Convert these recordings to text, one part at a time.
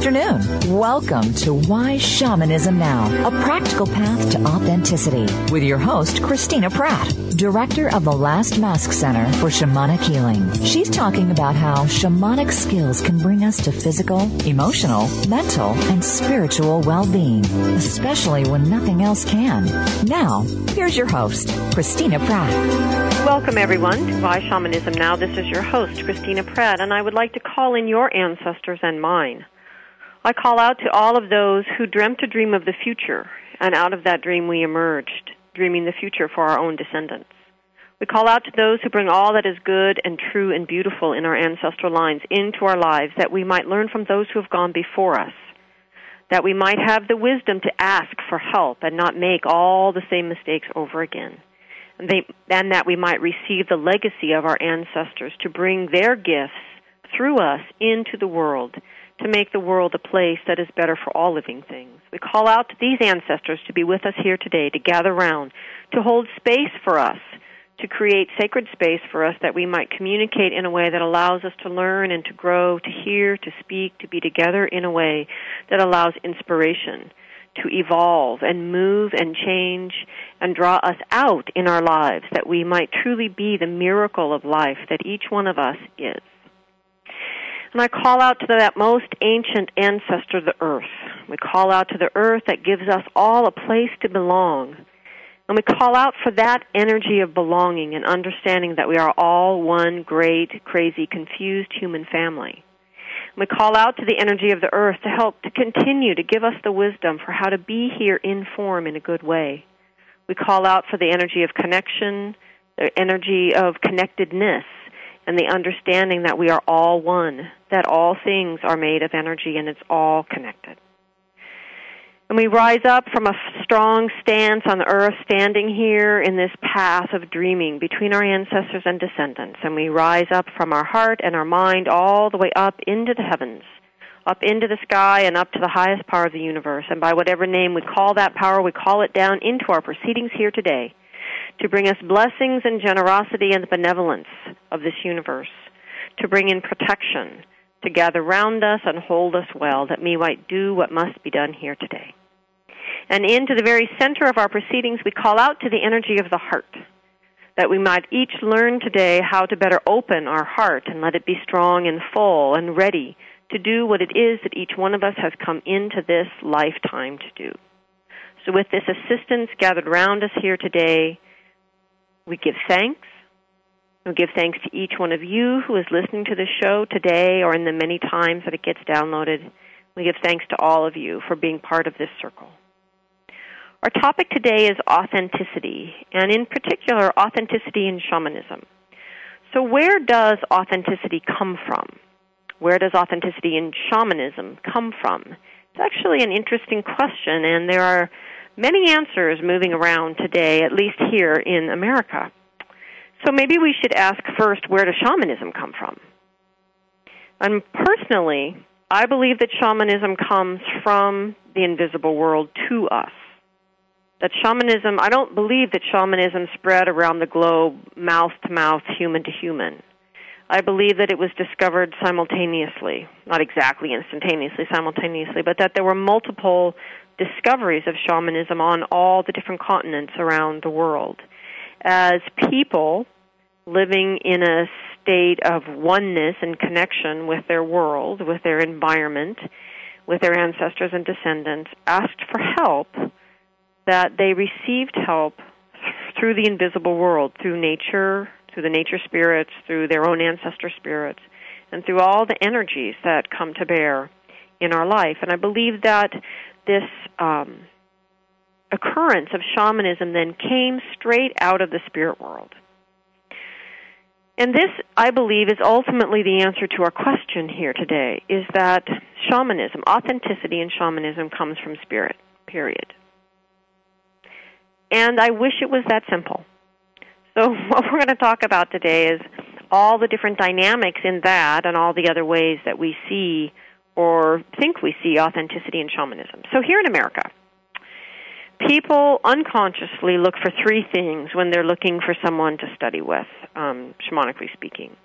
afternoon. Welcome to Why Shamanism Now, a practical path to authenticity with your host, Christina Pratt, director of the Last Mask Center for Shamanic Healing. She's talking about how shamanic skills can bring us to physical, emotional, mental, and spiritual well-being, especially when nothing else can. Now, here's your host, Christina Pratt. Welcome, everyone, to Why Shamanism Now. This is your host, Christina Pratt, and I would like to call in your ancestors and mine. I call out to all of those who dreamt a dream of the future, and out of that dream we emerged, dreaming the future for our own descendants. We call out to those who bring all that is good and true and beautiful in our ancestral lines into our lives that we might learn from those who have gone before us, that we might have the wisdom to ask for help and not make all the same mistakes over again. And, they, and that we might receive the legacy of our ancestors to bring their gifts through us into the world to make the world a place that is better for all living things. We call out to these ancestors to be with us here today, to gather round, to hold space for us, to create sacred space for us that we might communicate in a way that allows us to learn and to grow, to hear, to speak, to be together in a way that allows inspiration to evolve and move and change and draw us out in our lives that we might truly be the miracle of life that each one of us is. And I call out to that most ancient ancestor, the earth. We call out to the earth that gives us all a place to belong. And we call out for that energy of belonging and understanding that we are all one great, crazy, confused human family. We call out to the energy of the earth to help to continue to give us the wisdom for how to be here in form in a good way. We call out for the energy of connection, the energy of connectedness, and the understanding that we are all one, that all things are made of energy and it's all connected. And we rise up from a strong stance on the earth, standing here in this path of dreaming between our ancestors and descendants. And we rise up from our heart and our mind all the way up into the heavens, up into the sky and up to the highest power of the universe. And by whatever name we call that power, we call it down into our proceedings here today to bring us blessings and generosity and the benevolence of this universe, to bring in protection, to gather round us and hold us well, that we might do what must be done here today. And into the very center of our proceedings, we call out to the energy of the heart, that we might each learn today how to better open our heart and let it be strong and full and ready to do what it is that each one of us has come into this lifetime to do. So, with this assistance gathered round us here today, we give thanks. We give thanks to each one of you who is listening to the show today or in the many times that it gets downloaded. We give thanks to all of you for being part of this circle. Our topic today is authenticity, and in particular, authenticity in shamanism. So, where does authenticity come from? Where does authenticity in shamanism come from? It's actually an interesting question, and there are many answers moving around today, at least here in America. So maybe we should ask first where does shamanism come from? And personally, I believe that shamanism comes from the invisible world to us. That shamanism, I don't believe that shamanism spread around the globe mouth to mouth, human to human. I believe that it was discovered simultaneously, not exactly instantaneously, simultaneously, but that there were multiple discoveries of shamanism on all the different continents around the world. As people living in a state of oneness and connection with their world, with their environment, with their ancestors and descendants, asked for help, that they received help through the invisible world, through nature, through the nature spirits, through their own ancestor spirits, and through all the energies that come to bear in our life. And I believe that this um, occurrence of shamanism then came straight out of the spirit world. And this, I believe, is ultimately the answer to our question here today is that shamanism, authenticity in shamanism comes from spirit, period. And I wish it was that simple. So, what we're going to talk about today is all the different dynamics in that and all the other ways that we see or think we see authenticity in shamanism. So here in America, people unconsciously look for three things when they're looking for someone to study with, um, shamanically speaking.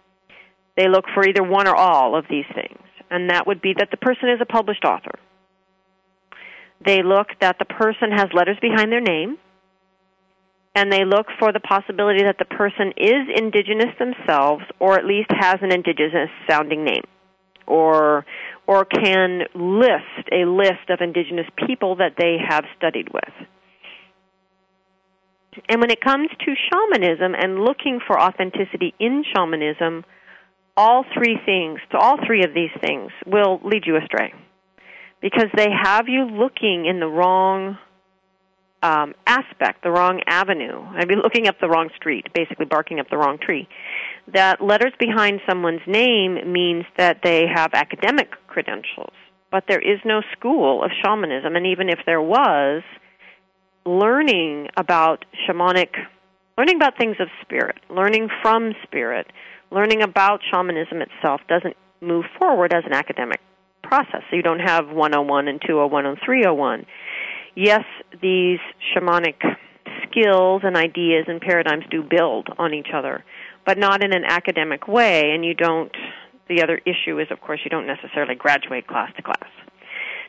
They look for either one or all of these things. and that would be that the person is a published author. They look that the person has letters behind their name, and they look for the possibility that the person is indigenous themselves or at least has an indigenous sounding name or or can list a list of indigenous people that they have studied with. And when it comes to shamanism and looking for authenticity in shamanism, all three things, to all three of these things will lead you astray. Because they have you looking in the wrong um, aspect, the wrong avenue. I'd be looking up the wrong street, basically barking up the wrong tree. That letters behind someone's name means that they have academic credentials, but there is no school of shamanism, and even if there was, learning about shamanic, learning about things of spirit, learning from spirit, learning about shamanism itself doesn't move forward as an academic process. So you don't have 101 and 201 and 301 yes, these shamanic skills and ideas and paradigms do build on each other, but not in an academic way, and you don't. The other issue is, of course, you don't necessarily graduate class to class.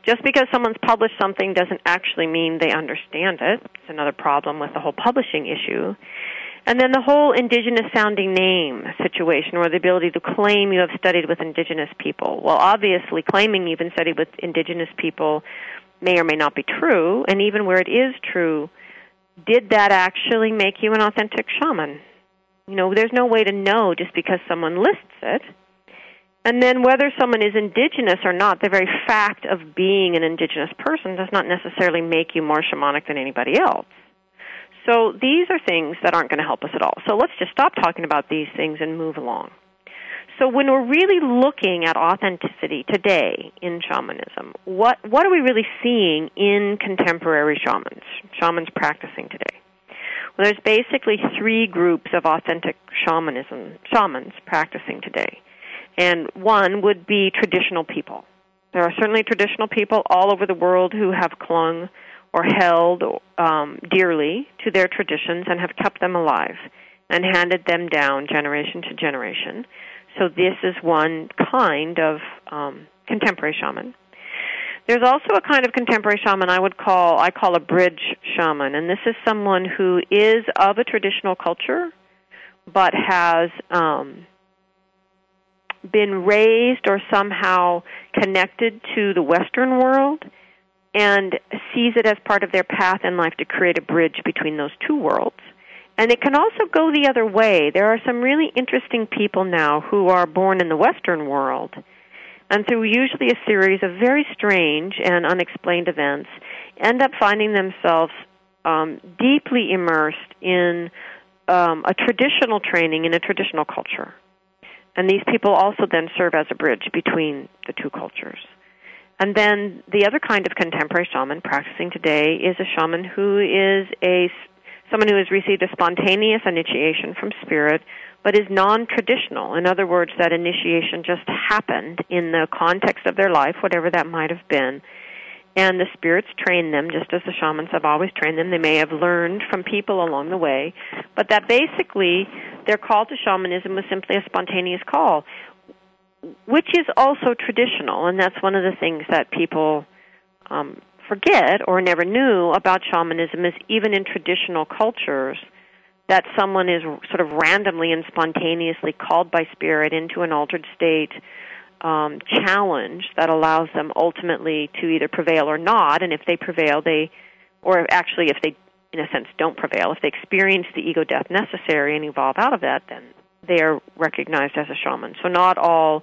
Just because someone's published something doesn't actually mean they understand it. It's another problem with the whole publishing issue. And then the whole indigenous sounding name situation, or the ability to claim you have studied with indigenous people. Well, obviously, claiming you've been studied with indigenous people may or may not be true, and even where it is true, did that actually make you an authentic shaman? You know, there's no way to know just because someone lists it. And then whether someone is indigenous or not, the very fact of being an indigenous person does not necessarily make you more shamanic than anybody else. So these are things that aren't going to help us at all. So let's just stop talking about these things and move along. So when we're really looking at authenticity today in shamanism, what what are we really seeing in contemporary shamans, shamans practicing today? Well, there's basically three groups of authentic shamanism, shamans practicing today. And one would be traditional people. There are certainly traditional people all over the world who have clung or held um, dearly to their traditions and have kept them alive and handed them down generation to generation. So this is one kind of um, contemporary shaman. There's also a kind of contemporary shaman I would call I call a bridge shaman, and this is someone who is of a traditional culture, but has um, been raised or somehow connected to the Western world, and sees it as part of their path in life to create a bridge between those two worlds. And it can also go the other way. There are some really interesting people now who are born in the Western world, and through usually a series of very strange and unexplained events, end up finding themselves um, deeply immersed in um, a traditional training in a traditional culture. And these people also then serve as a bridge between the two cultures. And then the other kind of contemporary shaman practicing today is a shaman who is a someone who has received a spontaneous initiation from spirit but is non-traditional. In other words, that initiation just happened in the context of their life, whatever that might have been. And the spirits train them just as the shamans have always trained them. They may have learned from people along the way, but that basically their call to shamanism was simply a spontaneous call, which is also traditional, and that's one of the things that people um, forget or never knew about shamanism is even in traditional cultures that someone is sort of randomly and spontaneously called by spirit into an altered state um, challenge that allows them ultimately to either prevail or not. And if they prevail, they, or actually if they, in a sense, don't prevail, if they experience the ego death necessary and evolve out of that, then they are recognized as a shaman. So not all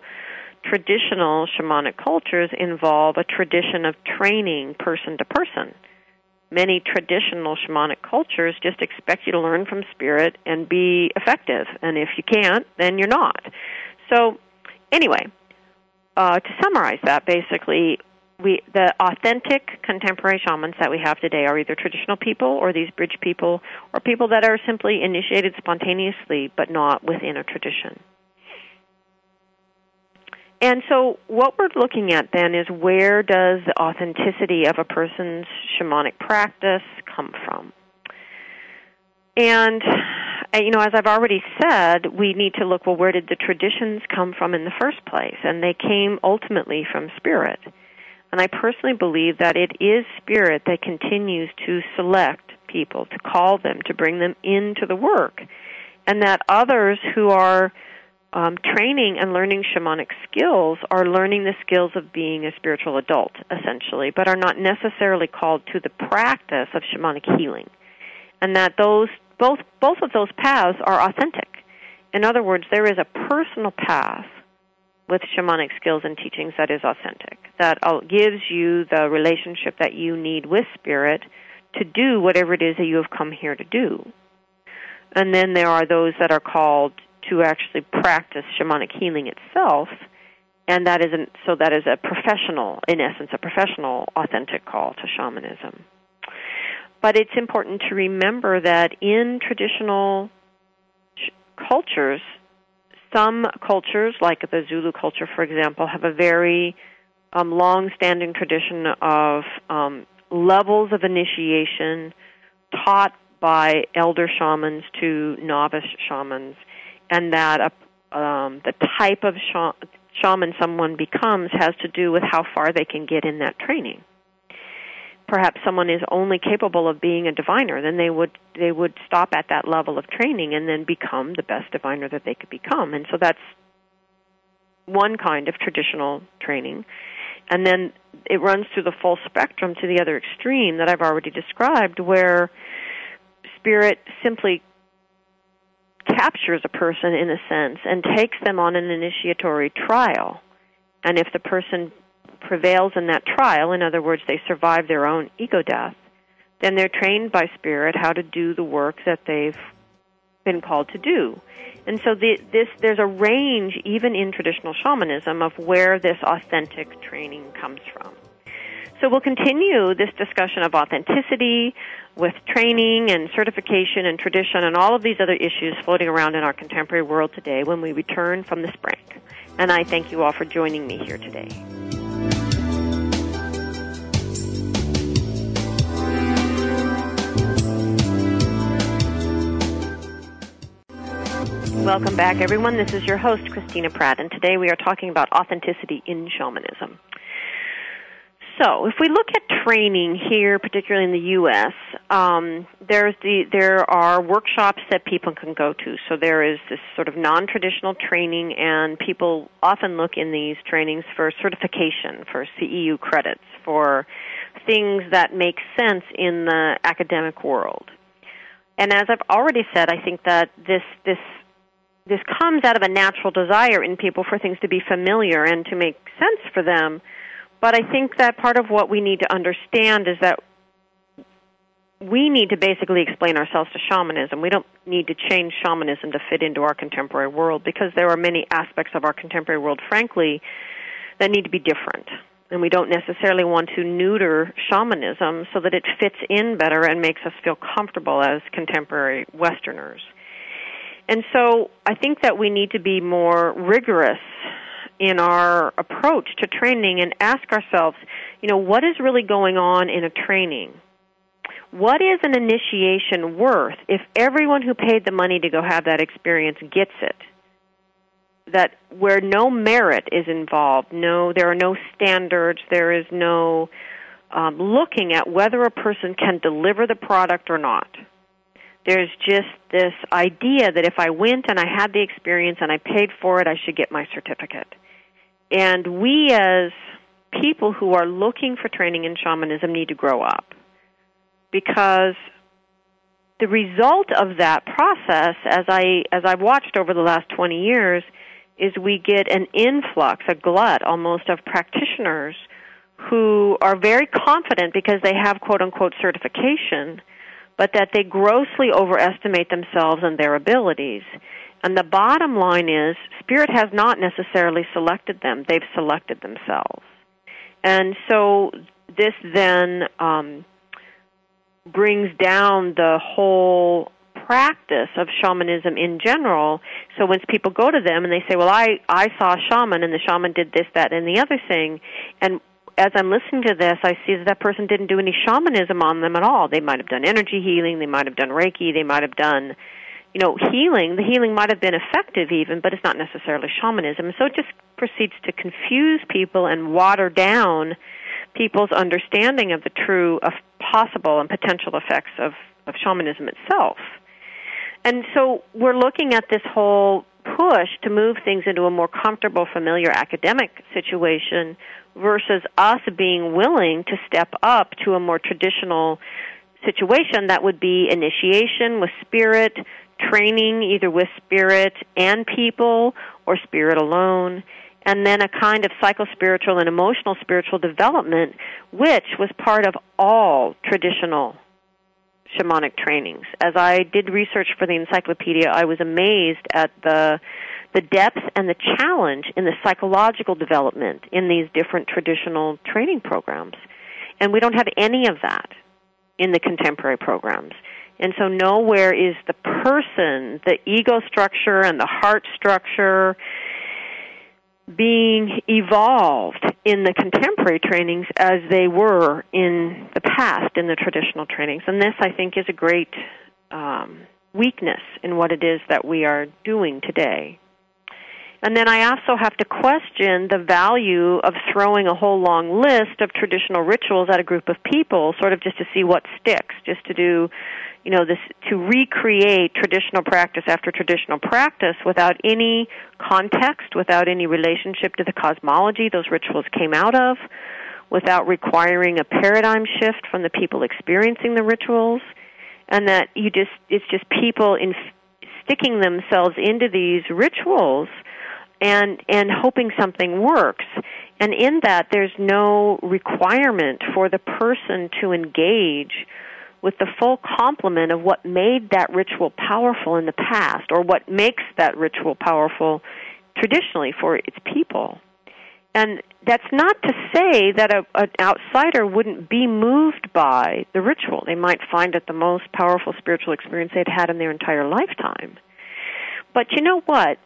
traditional shamanic cultures involve a tradition of training person to person. Many traditional shamanic cultures just expect you to learn from spirit and be effective, and if you can't, then you're not. So, anyway, uh, to summarize that, basically, we the authentic contemporary shamans that we have today are either traditional people or these bridge people or people that are simply initiated spontaneously but not within a tradition. And so, what we're looking at then is where does the authenticity of a person's shamanic practice come from? And uh, you know, as I've already said, we need to look well, where did the traditions come from in the first place? And they came ultimately from spirit. And I personally believe that it is spirit that continues to select people, to call them, to bring them into the work. And that others who are um, training and learning shamanic skills are learning the skills of being a spiritual adult, essentially, but are not necessarily called to the practice of shamanic healing. And that those both both of those paths are authentic. In other words, there is a personal path with shamanic skills and teachings that is authentic, that uh, gives you the relationship that you need with spirit to do whatever it is that you have come here to do. And then there are those that are called to actually practice shamanic healing itself, and that isn't so that is a professional, in essence, a professional, authentic call to shamanism. But it's important to remember that in traditional sh- cultures, some cultures, like the Zulu culture, for example, have a very um, long-standing tradition of um, levels of initiation taught by elder shamans to novice shamans and that a, um, the type of shaman someone becomes has to do with how far they can get in that training. Perhaps someone is only capable of being a diviner, then they would they would stop at that level of training and then become the best diviner that they could become. And so that's one kind of traditional training. And then it runs through the full spectrum to the other extreme that I've already described, where spirit simply captures a person in a sense and takes them on an initiatory trial. And if the person prevails in that trial, in other words, they survive their own ego death, then they're trained by spirit how to do the work that they've been called to do. And so the, this, there's a range, even in traditional shamanism, of where this authentic training comes from. So we'll continue this discussion of authenticity with training and certification and tradition and all of these other issues floating around in our contemporary world today when we return from this break. And I thank you all for joining me here today. Welcome back, everyone. This is your host, Christina Pratt, and today we are talking about authenticity in shamanism. So, if we look at training here, particularly in the U.S., um, there's the there are workshops that people can go to. So there is this sort of non-traditional training, and people often look in these trainings for certification, for CEU credits, for things that make sense in the academic world. And as I've already said, I think that this this this comes out of a natural desire in people for things to be familiar and to make sense for them but I think that part of what we need to understand is that we need to basically explain ourselves to shamanism. We don't need to change shamanism to fit into our contemporary world because there are many aspects of our contemporary world, frankly, that need to be different. And we don't necessarily want to neuter shamanism so that it fits in better and makes us feel comfortable as contemporary Westerners. And so I think that we need to be more rigorous in our approach to training and ask ourselves, you know, what is really going on in a training? What is an initiation worth if everyone who paid the money to go have that experience gets it? That where no merit is involved, no, there are no standards, there is no um, looking at whether a person can deliver the product or not. There's just this idea that if I went and I had the experience and I paid for it, I should get my certificate. And we as people who are looking for training in shamanism need to grow up. Because the result of that process, as I as I've watched over the last 20 years, is we get an influx, a glut almost of practitioners who are very confident because they have quote unquote certification, but that they grossly overestimate themselves and their abilities. And the bottom line is, Spirit has not necessarily selected them, they've selected themselves. And so this then um, brings down the whole practice of shamanism in general. So when people go to them and they say, "Well, I I saw a shaman and the shaman did this, that, and the other thing," and as I'm listening to this, I see that that person didn't do any shamanism on them at all. They might have done energy healing, they might have done Reiki, they might have done you know, healing, the healing might have been effective even, but it's not necessarily shamanism. So it just proceeds to confuse people and water down people's understanding of the true of possible and potential effects of, of shamanism itself. And so we're looking at this whole push to move things into a more comfortable, familiar academic situation versus us being willing to step up to a more traditional situation that would be initiation with spirit, training either with spirit and people or spirit alone, and then a kind of psychospiritual and emotional spiritual development, which was part of all traditional shamanic trainings. As I did research for the encyclopedia, I was amazed at the the depth and the challenge in the psychological development in these different traditional training programs. And we don't have any of that in the contemporary programs. And so nowhere is the person, the ego structure and the heart structure being evolved in the contemporary trainings as they were in the past in the traditional trainings. And this, I think, is a great um, weakness in what it is that we are doing today. And then I also have to question the value of throwing a whole long list of traditional rituals at a group of people, sort of just to see what sticks, just to do, you know, this, to recreate traditional practice after traditional practice without any context, without any relationship to the cosmology those rituals came out of, without requiring a paradigm shift from the people experiencing the rituals, and that you just, it's just people in sticking themselves into these rituals and and hoping something works. And in that there's no requirement for the person to engage with the full complement of what made that ritual powerful in the past or what makes that ritual powerful traditionally for its people. And that's not to say that a, an outsider wouldn't be moved by the ritual. They might find it the most powerful spiritual experience they'd had in their entire lifetime. But you know what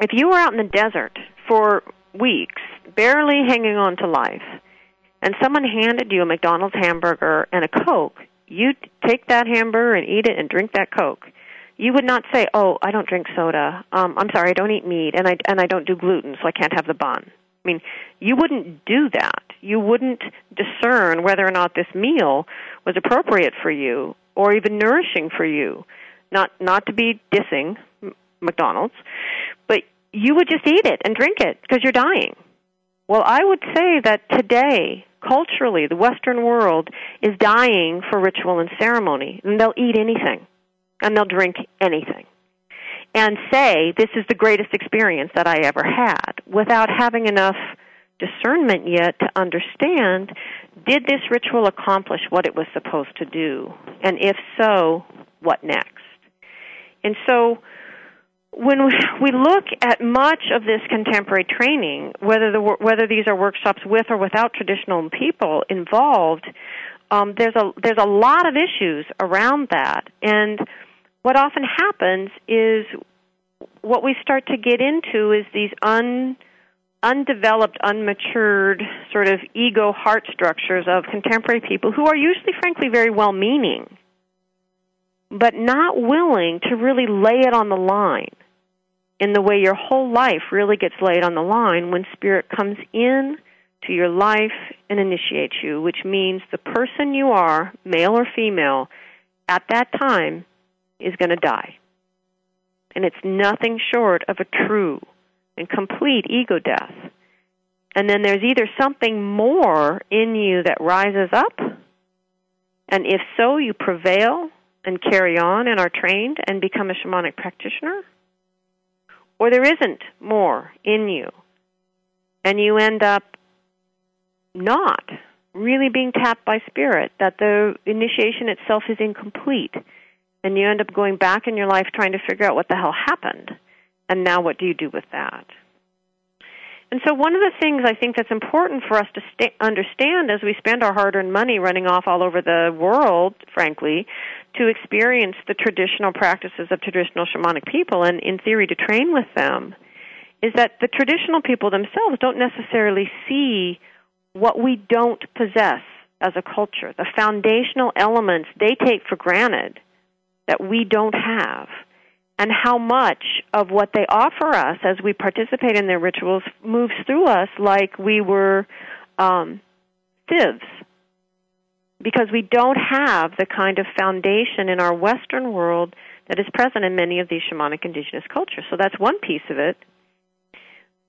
if you were out in the desert for weeks, barely hanging on to life, and someone handed you a McDonald's hamburger and a Coke, you'd take that hamburger and eat it and drink that Coke. You would not say, "Oh, I don't drink soda. Um, I'm sorry, I don't eat meat, and I and I don't do gluten, so I can't have the bun." I mean, you wouldn't do that. You wouldn't discern whether or not this meal was appropriate for you or even nourishing for you. Not not to be dissing McDonald's, you would just eat it and drink it because you're dying. Well, I would say that today, culturally, the Western world is dying for ritual and ceremony, and they'll eat anything, and they'll drink anything, and say, This is the greatest experience that I ever had, without having enough discernment yet to understand did this ritual accomplish what it was supposed to do? And if so, what next? And so, when we look at much of this contemporary training, whether the whether these are workshops with or without traditional people involved, um, there's a there's a lot of issues around that, and what often happens is what we start to get into is these un undeveloped, unmatured sort of ego heart structures of contemporary people who are usually, frankly, very well meaning, but not willing to really lay it on the line in the way your whole life really gets laid on the line when spirit comes in to your life and initiates you, which means the person you are, male or female, at that time is going to die. And it's nothing short of a true and complete ego death. And then there's either something more in you that rises up, and if so, you prevail and carry on and are trained and become a shamanic practitioner or there isn't more in you, and you end up not really being tapped by spirit, that the initiation itself is incomplete, and you end up going back in your life trying to figure out what the hell happened, and now what do you do with that? And so, one of the things I think that's important for us to st- understand as we spend our hard earned money running off all over the world, frankly, to experience the traditional practices of traditional shamanic people and, in theory, to train with them, is that the traditional people themselves don't necessarily see what we don't possess as a culture. The foundational elements they take for granted that we don't have, and how much of what they offer us as we participate in their rituals moves through us like we were um, sieves. Because we don't have the kind of foundation in our Western world that is present in many of these shamanic indigenous cultures. So that's one piece of it.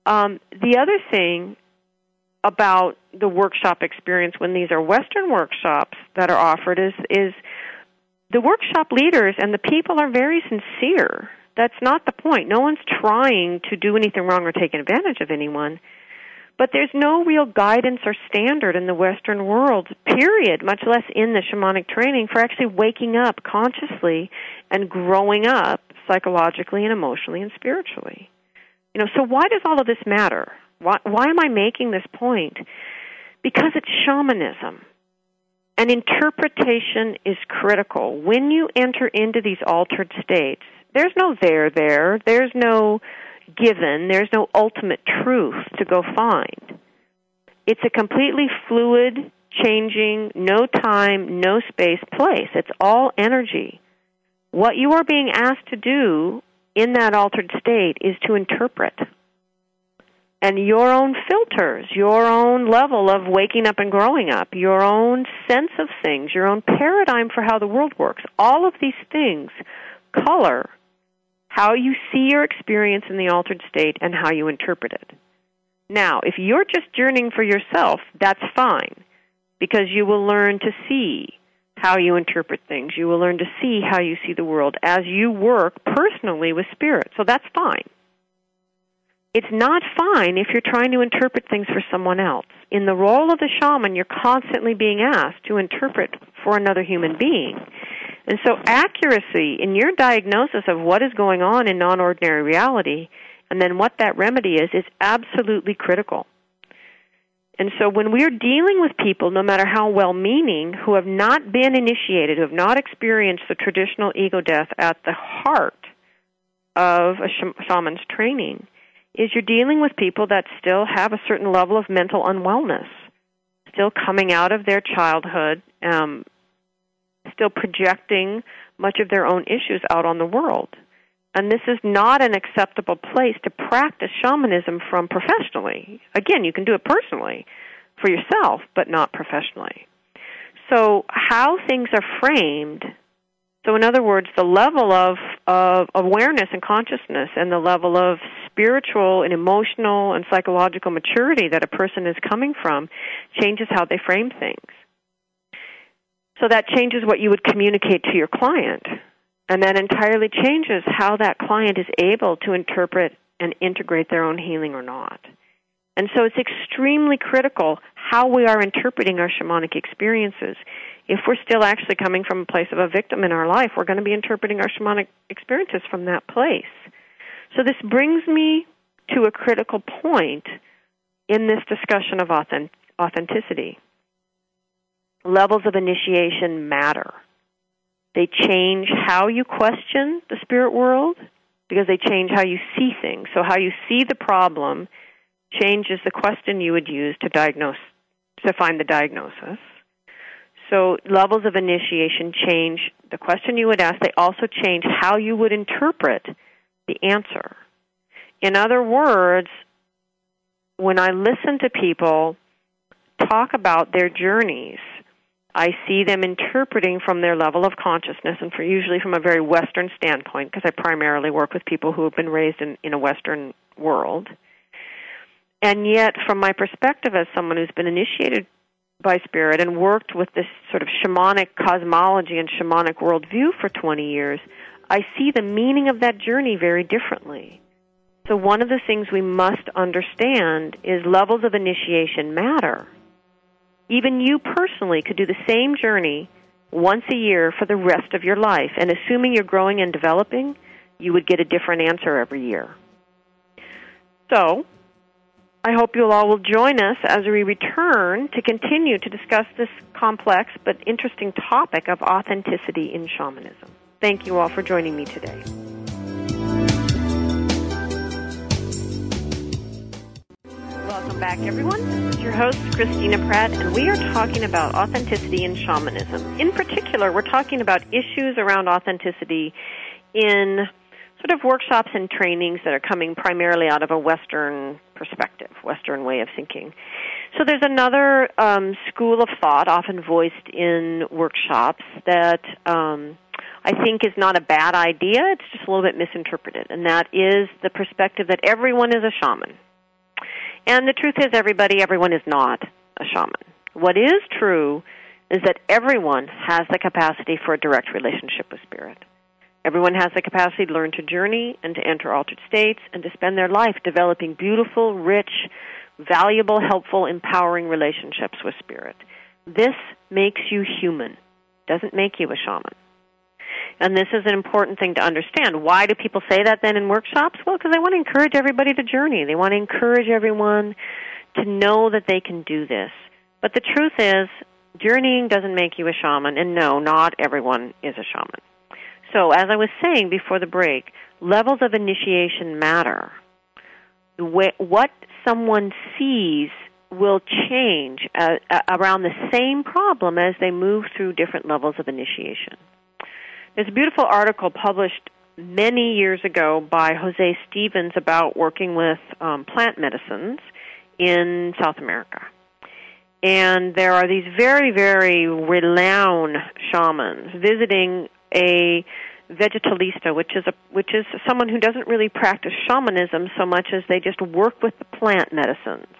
Um, the other thing about the workshop experience when these are Western workshops that are offered is is the workshop leaders and the people are very sincere. That's not the point. No one's trying to do anything wrong or take advantage of anyone. But there's no real guidance or standard in the Western world, period, much less in the shamanic training, for actually waking up consciously and growing up psychologically and emotionally and spiritually. You know, so why does all of this matter? Why, why am I making this point? Because it's shamanism. And interpretation is critical. When you enter into these altered states, there's no there there, there's no given, there's no ultimate truth to go find. It's a completely fluid, changing, no time, no space place. It's all energy. What you are being asked to do in that altered state is to interpret and your own filters, your own level of waking up and growing up, your own sense of things, your own paradigm for how the world works. All of these things color how you see your experience in the altered state and how you interpret it. Now, if you're just journeying for yourself, that's fine because you will learn to see how you interpret things. You will learn to see how you see the world as you work personally with spirit. So that's fine. It's not fine if you're trying to interpret things for someone else. In the role of the shaman, you're constantly being asked to interpret for another human being. And so accuracy in your diagnosis of what is going on in non-ordinary reality and then what that remedy is is absolutely critical. And so when we're dealing with people, no matter how well meaning, who have not been initiated, who have not experienced the traditional ego death at the heart of a shaman's training, is you're dealing with people that still have a certain level of mental unwellness, still coming out of their childhood, um, still projecting much of their own issues out on the world. And this is not an acceptable place to practice shamanism from professionally. Again, you can do it personally for yourself, but not professionally. So, how things are framed so, in other words, the level of, of awareness and consciousness and the level of spiritual and emotional and psychological maturity that a person is coming from changes how they frame things. So, that changes what you would communicate to your client. And that entirely changes how that client is able to interpret and integrate their own healing or not. And so it's extremely critical how we are interpreting our shamanic experiences if we're still actually coming from a place of a victim in our life, we're going to be interpreting our shamanic experiences from that place. So this brings me to a critical point in this discussion of authentic, authenticity. Levels of initiation matter. They change how you question the spirit world because they change how you see things. So how you see the problem changes the question you would use to diagnose to find the diagnosis. So levels of initiation change the question you would ask. They also change how you would interpret the answer. In other words, when I listen to people talk about their journeys, I see them interpreting from their level of consciousness and for usually from a very Western standpoint because I primarily work with people who have been raised in, in a Western world. And yet, from my perspective as someone who's been initiated by spirit and worked with this sort of shamanic cosmology and shamanic worldview for 20 years, I see the meaning of that journey very differently. So, one of the things we must understand is levels of initiation matter. Even you personally could do the same journey once a year for the rest of your life, and assuming you're growing and developing, you would get a different answer every year. So, I hope you all will join us as we return to continue to discuss this complex but interesting topic of authenticity in shamanism. Thank you all for joining me today. Welcome back, everyone. It's your host, Christina Pratt, and we are talking about authenticity in shamanism. In particular, we're talking about issues around authenticity in sort of workshops and trainings that are coming primarily out of a Western perspective, Western way of thinking. So there's another um, school of thought, often voiced in workshops, that um, I think is not a bad idea. It's just a little bit misinterpreted, and that is the perspective that everyone is a shaman. And the truth is, everybody, everyone is not a shaman. What is true is that everyone has the capacity for a direct relationship with spirit. Everyone has the capacity to learn to journey and to enter altered states and to spend their life developing beautiful, rich, valuable, helpful, empowering relationships with spirit. This makes you human. Doesn't make you a shaman. And this is an important thing to understand. Why do people say that then in workshops? Well, because they want to encourage everybody to journey. They want to encourage everyone to know that they can do this. But the truth is, journeying doesn't make you a shaman, and no, not everyone is a shaman. So, as I was saying before the break, levels of initiation matter. What someone sees will change uh, around the same problem as they move through different levels of initiation. There's a beautiful article published many years ago by Jose Stevens about working with um, plant medicines in South America. And there are these very, very renowned shamans visiting a vegetalista, which is a which is someone who doesn't really practice shamanism so much as they just work with the plant medicines,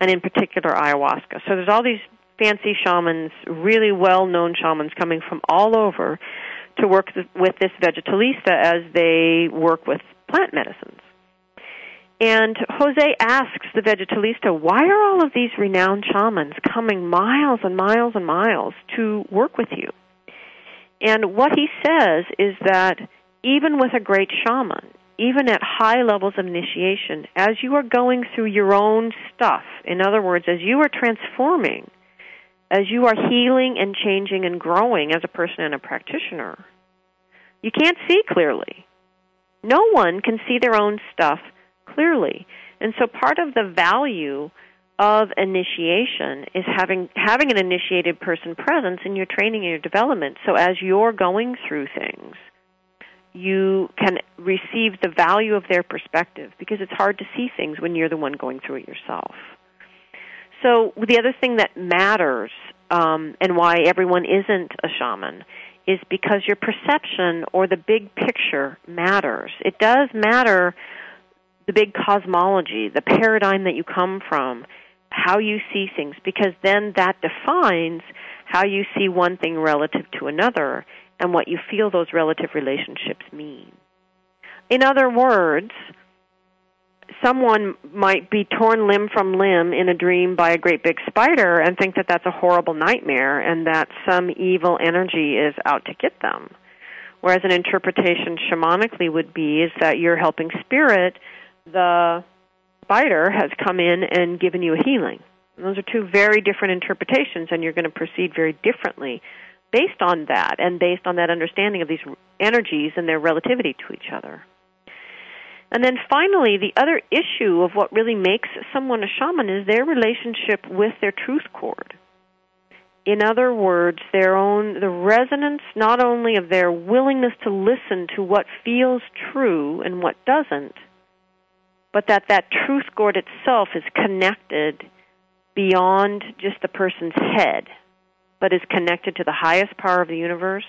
and in particular ayahuasca. So there's all these fancy shamans, really well-known shamans coming from all over to work with this vegetalista as they work with plant medicines. And Jose asks the vegetalista, why are all of these renowned shamans coming miles and miles and miles to work with you? And what he says is that even with a great shaman, even at high levels of initiation, as you are going through your own stuff, in other words, as you are transforming, as you are healing and changing and growing as a person and a practitioner, you can't see clearly. No one can see their own stuff clearly. And so part of the value of initiation is having having an initiated person presence in your training and your development. So as you're going through things, you can receive the value of their perspective because it's hard to see things when you're the one going through it yourself. So the other thing that matters um, and why everyone isn't a shaman is because your perception or the big picture matters. It does matter the big cosmology, the paradigm that you come from, how you see things, because then that defines how you see one thing relative to another and what you feel those relative relationships mean. In other words, someone might be torn limb from limb in a dream by a great big spider and think that that's a horrible nightmare and that some evil energy is out to get them. Whereas an interpretation shamanically would be is that you're helping spirit, the spider has come in and given you a healing. And those are two very different interpretations and you're going to proceed very differently based on that and based on that understanding of these energies and their relativity to each other. And then finally, the other issue of what really makes someone a shaman is their relationship with their truth cord. In other words, their own the resonance not only of their willingness to listen to what feels true and what doesn't, but that that truth cord itself is connected beyond just the person's head, but is connected to the highest power of the universe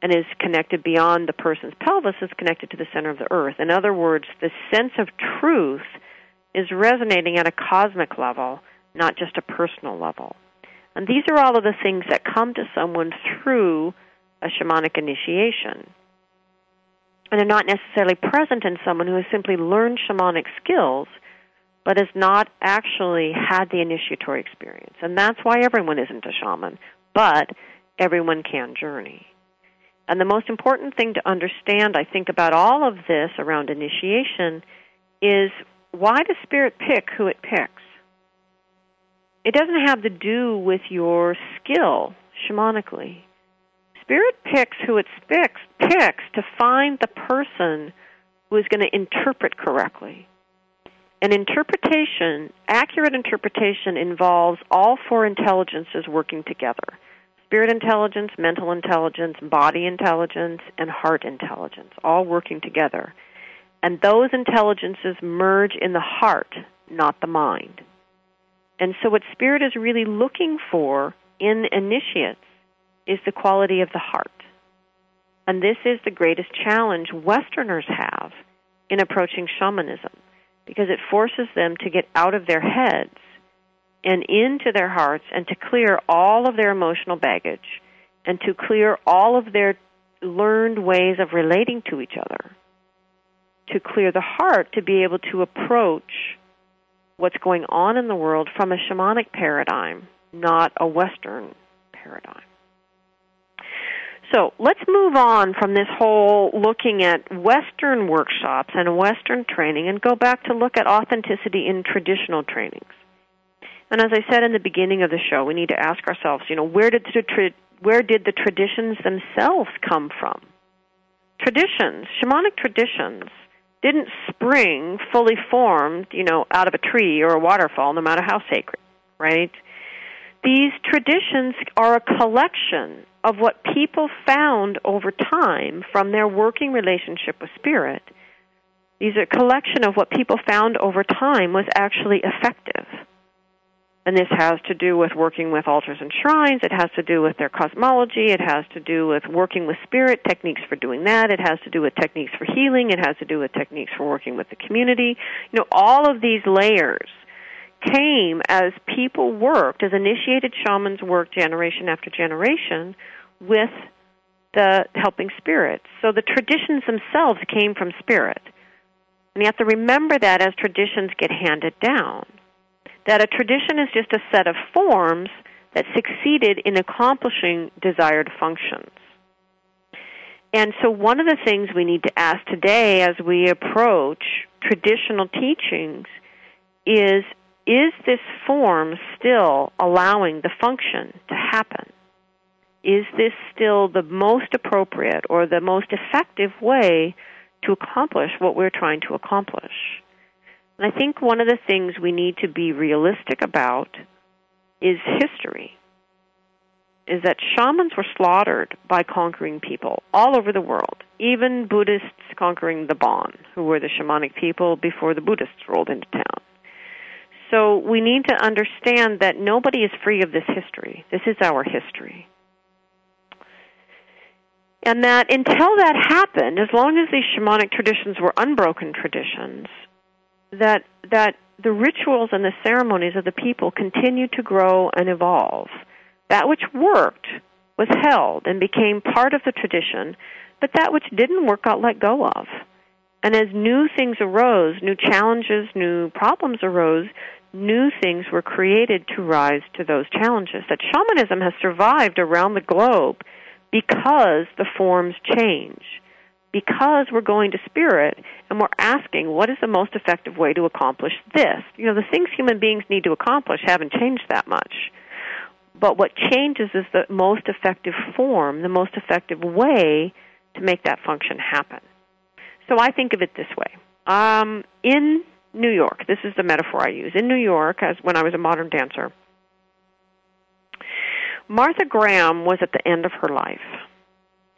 and is connected beyond the person's pelvis, is connected to the center of the earth. In other words, the sense of truth is resonating at a cosmic level, not just a personal level. And these are all of the things that come to someone through a shamanic initiation. And they're not necessarily present in someone who has simply learned shamanic skills, but has not actually had the initiatory experience. And that's why everyone isn't a shaman, but everyone can journey. And the most important thing to understand, I think, about all of this around initiation is why does Spirit pick who it picks? It doesn't have to do with your skill shamanically. Spirit picks who it picks, picks to find the person who is going to interpret correctly. And interpretation, accurate interpretation, involves all four intelligences working together spirit intelligence, mental intelligence, body intelligence, and heart intelligence, all working together. And those intelligences merge in the heart, not the mind. And so, what spirit is really looking for in initiates is the quality of the heart. And this is the greatest challenge Westerners have in approaching shamanism because it forces them to get out of their heads and into their hearts and to clear all of their emotional baggage and to clear all of their learned ways of relating to each other. To clear the heart to be able to approach what's going on in the world from a shamanic paradigm, not a Western paradigm. So let's move on from this whole looking at Western workshops and Western training and go back to look at authenticity in traditional trainings. And as I said in the beginning of the show, we need to ask ourselves, you know, where did the tra- where did the traditions themselves come from? Traditions, shamanic traditions, didn't spring fully formed, you know, out of a tree or a waterfall, no matter how sacred, right? These traditions are a collection of what people found over time from their working relationship with spirit. These are a collection of what people found over time was actually effective. And this has to do with working with altars and shrines. It has to do with their cosmology. It has to do with working with spirit, techniques for doing that. It has to do with techniques for healing. It has to do with techniques for working with the community. You know, all of these layers came as people worked, as initiated shamans worked generation after generation with the helping spirits. So the traditions themselves came from spirit. And you have to remember that as traditions get handed down that a tradition is just a set of forms that succeeded in accomplishing desired functions. And so, one of the things we need to ask today as we approach traditional teachings is is this form still allowing the function to happen? Is this still the most appropriate or the most effective way to accomplish what we're trying to accomplish? And I think one of the things we need to be realistic about is history. Is that shamans were slaughtered by conquering people all over the world, even Buddhists conquering the Bon, who were the shamanic people before the Buddhists rolled into town. So we need to understand that nobody is free of this history. This is our history. And that until that happened, as long as these shamanic traditions were unbroken traditions, that that the rituals and the ceremonies of the people continued to grow and evolve. That which worked was held and became part of the tradition, but that which didn't work got let go of. And as new things arose, new challenges, new problems arose, new things were created to rise to those challenges. That shamanism has survived around the globe because the forms change because we're going to spirit and we're asking what is the most effective way to accomplish this. You know, the things human beings need to accomplish haven't changed that much. But what changes is the most effective form, the most effective way to make that function happen. So I think of it this way. Um, in New York, this is the metaphor I use. In New York, as when I was a modern dancer, Martha Graham was at the end of her life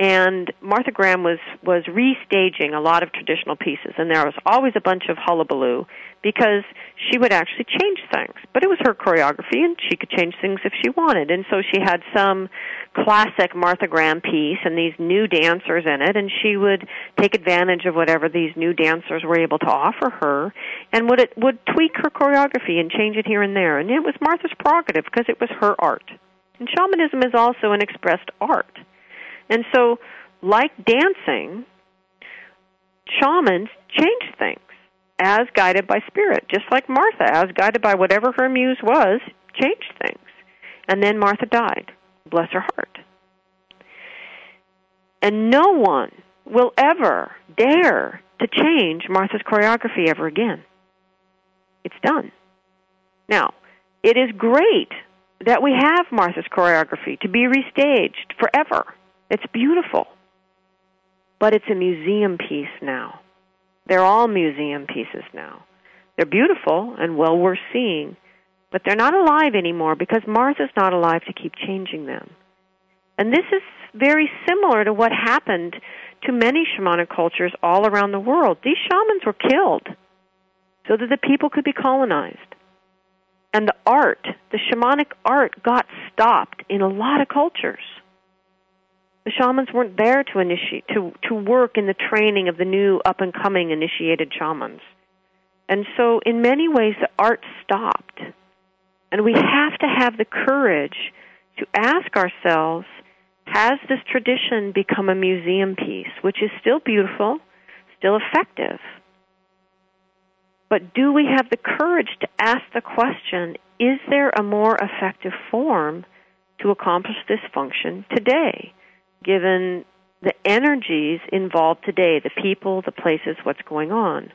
and Martha Graham was was restaging a lot of traditional pieces, and there was always a bunch of hullabaloo because she would actually change things. But it was her choreography, and she could change things if she wanted. And so she had some classic Martha Graham piece and these new dancers in it, and she would take advantage of whatever these new dancers were able to offer her, and would it would tweak her choreography and change it here and there. And it was Martha's prerogative because it was her art. And shamanism is also an expressed art. And so, like dancing, shamans change things as guided by spirit, just like Martha, as guided by whatever her muse was, changed things. And then Martha died. Bless her heart. And no one will ever dare to change Martha's choreography ever again. It's done. Now, it is great that we have Martha's choreography to be restaged forever. It's beautiful. But it's a museum piece now. They're all museum pieces now. They're beautiful and well worth seeing, but they're not alive anymore because Martha's not alive to keep changing them. And this is very similar to what happened to many shamanic cultures all around the world. These shamans were killed so that the people could be colonized. And the art, the shamanic art, got stopped in a lot of cultures. The shamans weren't there to initiate to to work in the training of the new up and coming initiated shamans. And so in many ways the art stopped. And we have to have the courage to ask ourselves has this tradition become a museum piece, which is still beautiful, still effective? But do we have the courage to ask the question is there a more effective form to accomplish this function today, given the energies involved today, the people, the places, what's going on?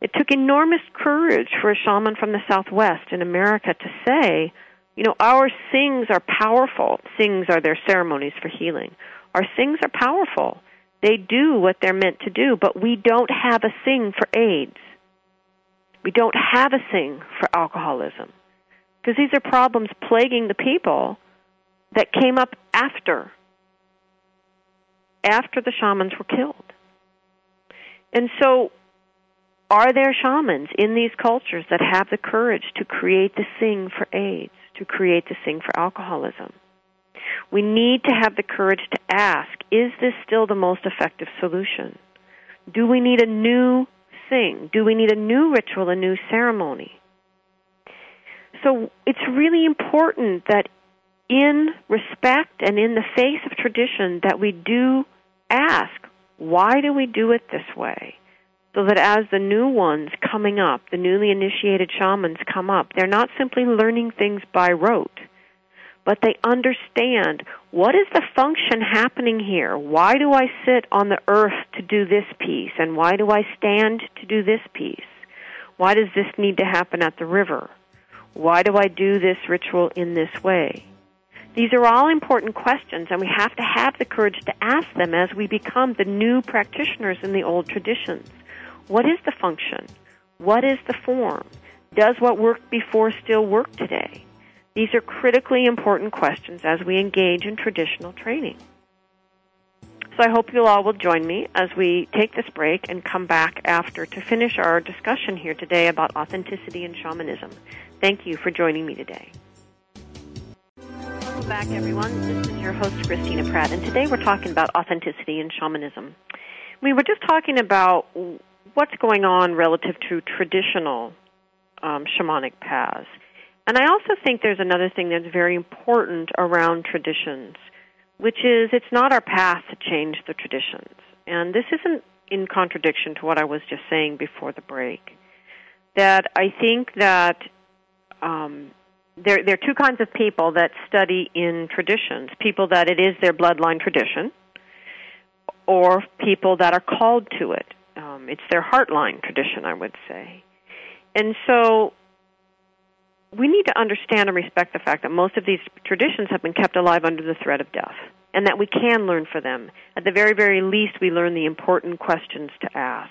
It took enormous courage for a shaman from the Southwest in America to say, you know, our sings are powerful. Sings are their ceremonies for healing. Our sings are powerful. They do what they're meant to do, but we don't have a sing for AIDS. We don't have a sing for alcoholism. Because these are problems plaguing the people that came up after after the shamans were killed. And so are there shamans in these cultures that have the courage to create the sing for AIDS? to create the thing for alcoholism. We need to have the courage to ask, is this still the most effective solution? Do we need a new thing? Do we need a new ritual, a new ceremony? So it's really important that in respect and in the face of tradition that we do ask, why do we do it this way? so that as the new ones coming up, the newly initiated shamans come up, they're not simply learning things by rote, but they understand what is the function happening here? Why do I sit on the earth to do this piece? And why do I stand to do this piece? Why does this need to happen at the river? Why do I do this ritual in this way? These are all important questions, and we have to have the courage to ask them as we become the new practitioners in the old traditions. What is the function? What is the form? Does what worked before still work today? These are critically important questions as we engage in traditional training. So I hope you all will join me as we take this break and come back after to finish our discussion here today about authenticity and shamanism. Thank you for joining me today. Welcome back, everyone. This is your host, Christina Pratt, and today we're talking about authenticity and shamanism. We were just talking about what's going on relative to traditional um, shamanic paths. And I also think there's another thing that's very important around traditions, which is it's not our path to change the traditions. And this isn't in contradiction to what I was just saying before the break. That I think that um, there, there are two kinds of people that study in traditions people that it is their bloodline tradition, or people that are called to it. Um, it's their heartline tradition, I would say. And so we need to understand and respect the fact that most of these traditions have been kept alive under the threat of death, and that we can learn from them. At the very, very least, we learn the important questions to ask.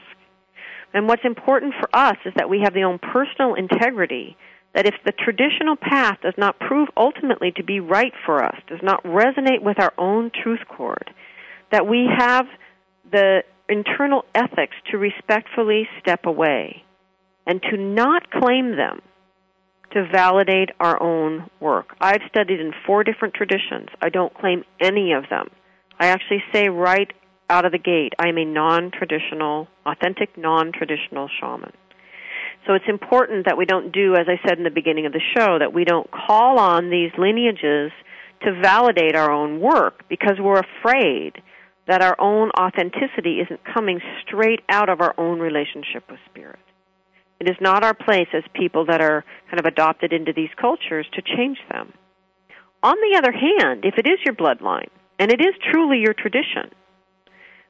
And what's important for us is that we have the own personal integrity that if the traditional path does not prove ultimately to be right for us, does not resonate with our own truth chord, that we have the internal ethics to respectfully step away and to not claim them to validate our own work. I've studied in four different traditions. I don't claim any of them. I actually say right out of the gate, I am a non traditional, authentic non traditional shaman. So it's important that we don't do, as I said in the beginning of the show, that we don't call on these lineages to validate our own work because we're afraid that our own authenticity isn't coming straight out of our own relationship with spirit. It is not our place as people that are kind of adopted into these cultures to change them. On the other hand, if it is your bloodline, and it is truly your tradition,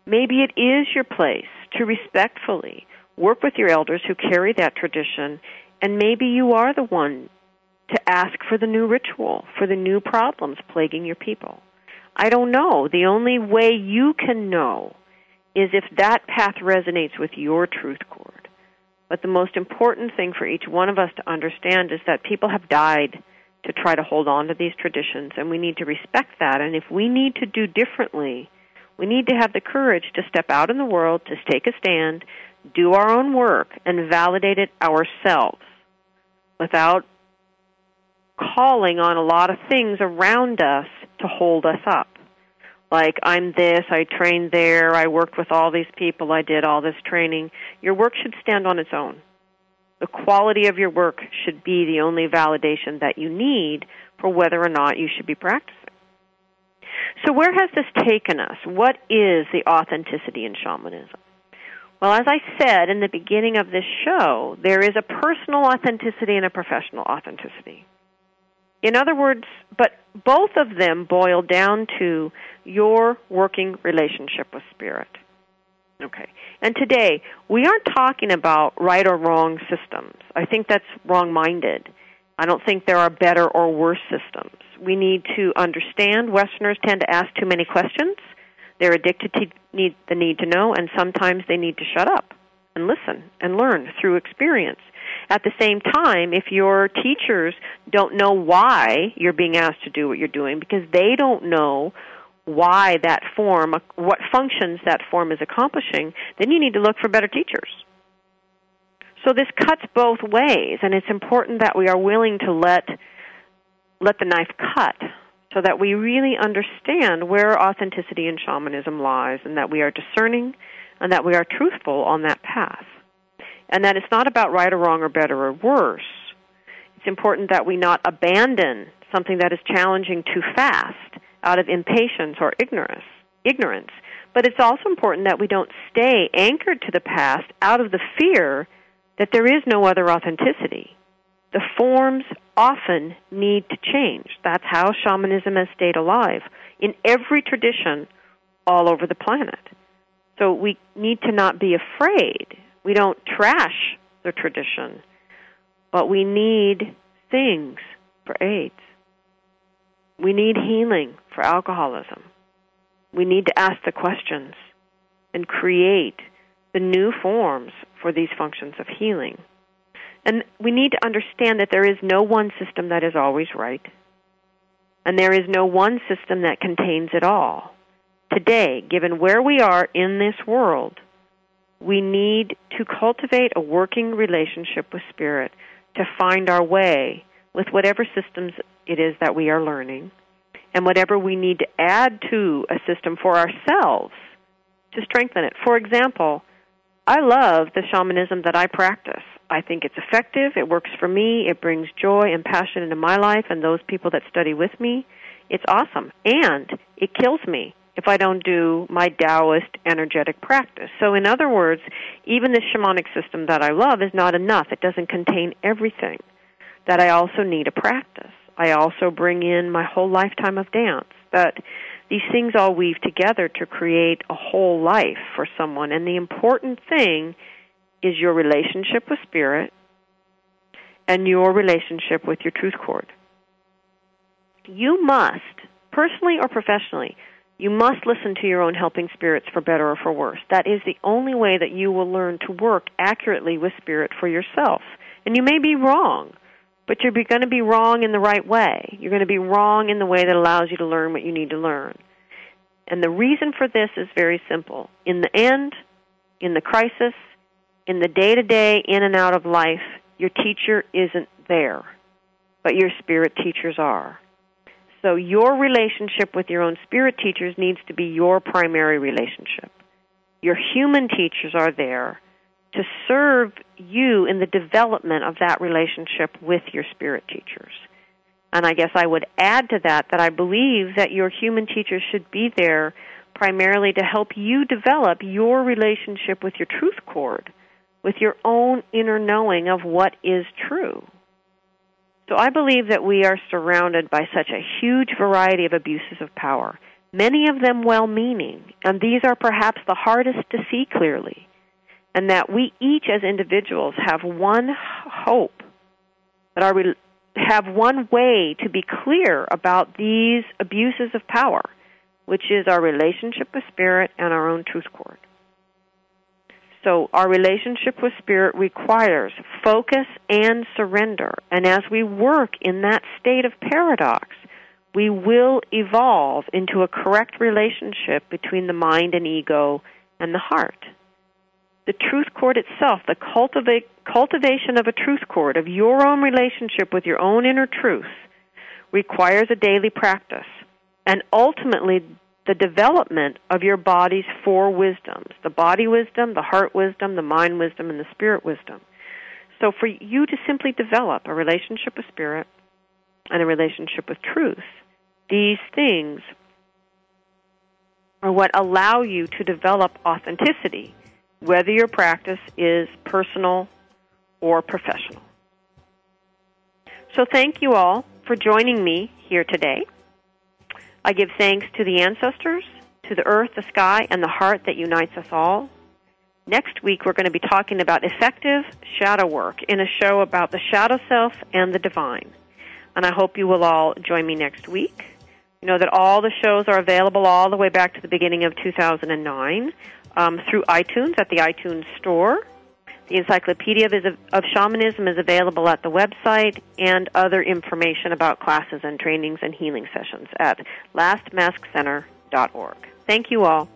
maybe it is your place to respectfully work with your elders who carry that tradition, and maybe you are the one to ask for the new ritual, for the new problems plaguing your people. I don't know. The only way you can know is if that path resonates with your truth chord. But the most important thing for each one of us to understand is that people have died to try to hold on to these traditions, and we need to respect that. And if we need to do differently, we need to have the courage to step out in the world, to take a stand, do our own work, and validate it ourselves without calling on a lot of things around us to hold us up. Like, I'm this, I trained there, I worked with all these people, I did all this training. Your work should stand on its own. The quality of your work should be the only validation that you need for whether or not you should be practicing. So, where has this taken us? What is the authenticity in shamanism? Well, as I said in the beginning of this show, there is a personal authenticity and a professional authenticity. In other words, but both of them boil down to your working relationship with spirit. Okay. And today, we aren't talking about right or wrong systems. I think that's wrong minded. I don't think there are better or worse systems. We need to understand Westerners tend to ask too many questions. They're addicted to need, the need to know, and sometimes they need to shut up and listen and learn through experience. At the same time, if your teachers don't know why you're being asked to do what you're doing because they don't know why that form, what functions that form is accomplishing, then you need to look for better teachers. So this cuts both ways, and it's important that we are willing to let let the knife cut so that we really understand where authenticity in shamanism lies and that we are discerning and that we are truthful on that path and that it's not about right or wrong or better or worse. It's important that we not abandon something that is challenging too fast out of impatience or ignorance. Ignorance. But it's also important that we don't stay anchored to the past out of the fear that there is no other authenticity. The forms often need to change. That's how shamanism has stayed alive in every tradition all over the planet. So we need to not be afraid we don't trash the tradition, but we need things for AIDS. We need healing for alcoholism. We need to ask the questions and create the new forms for these functions of healing. And we need to understand that there is no one system that is always right. And there is no one system that contains it all. Today, given where we are in this world, we need to cultivate a working relationship with Spirit to find our way with whatever systems it is that we are learning and whatever we need to add to a system for ourselves to strengthen it. For example, I love the shamanism that I practice. I think it's effective, it works for me, it brings joy and passion into my life and those people that study with me. It's awesome. And it kills me if I don't do my Taoist energetic practice. So, in other words, even the shamanic system that I love is not enough. It doesn't contain everything. That I also need a practice. I also bring in my whole lifetime of dance. That these things all weave together to create a whole life for someone. And the important thing is your relationship with spirit and your relationship with your truth cord. You must, personally or professionally, you must listen to your own helping spirits for better or for worse. That is the only way that you will learn to work accurately with spirit for yourself. And you may be wrong, but you're going to be wrong in the right way. You're going to be wrong in the way that allows you to learn what you need to learn. And the reason for this is very simple. In the end, in the crisis, in the day to day, in and out of life, your teacher isn't there, but your spirit teachers are. So your relationship with your own spirit teachers needs to be your primary relationship. Your human teachers are there to serve you in the development of that relationship with your spirit teachers. And I guess I would add to that that I believe that your human teachers should be there primarily to help you develop your relationship with your truth cord, with your own inner knowing of what is true. So I believe that we are surrounded by such a huge variety of abuses of power, many of them well meaning, and these are perhaps the hardest to see clearly, and that we each as individuals have one hope, that our have one way to be clear about these abuses of power, which is our relationship with spirit and our own truth cord. So our relationship with spirit requires focus and surrender. And as we work in that state of paradox, we will evolve into a correct relationship between the mind and ego and the heart. The truth cord itself, the cultivation of a truth cord, of your own relationship with your own inner truth, requires a daily practice. And ultimately, the development of your body's four wisdoms the body wisdom, the heart wisdom, the mind wisdom, and the spirit wisdom. So, for you to simply develop a relationship with spirit and a relationship with truth, these things are what allow you to develop authenticity, whether your practice is personal or professional. So, thank you all for joining me here today. I give thanks to the ancestors, to the earth, the sky, and the heart that unites us all. Next week, we're going to be talking about effective shadow work in a show about the shadow self and the divine. And I hope you will all join me next week. You know that all the shows are available all the way back to the beginning of 2009 um, through iTunes at the iTunes Store. The Encyclopedia of Shamanism is available at the website and other information about classes and trainings and healing sessions at lastmaskcenter.org. Thank you all.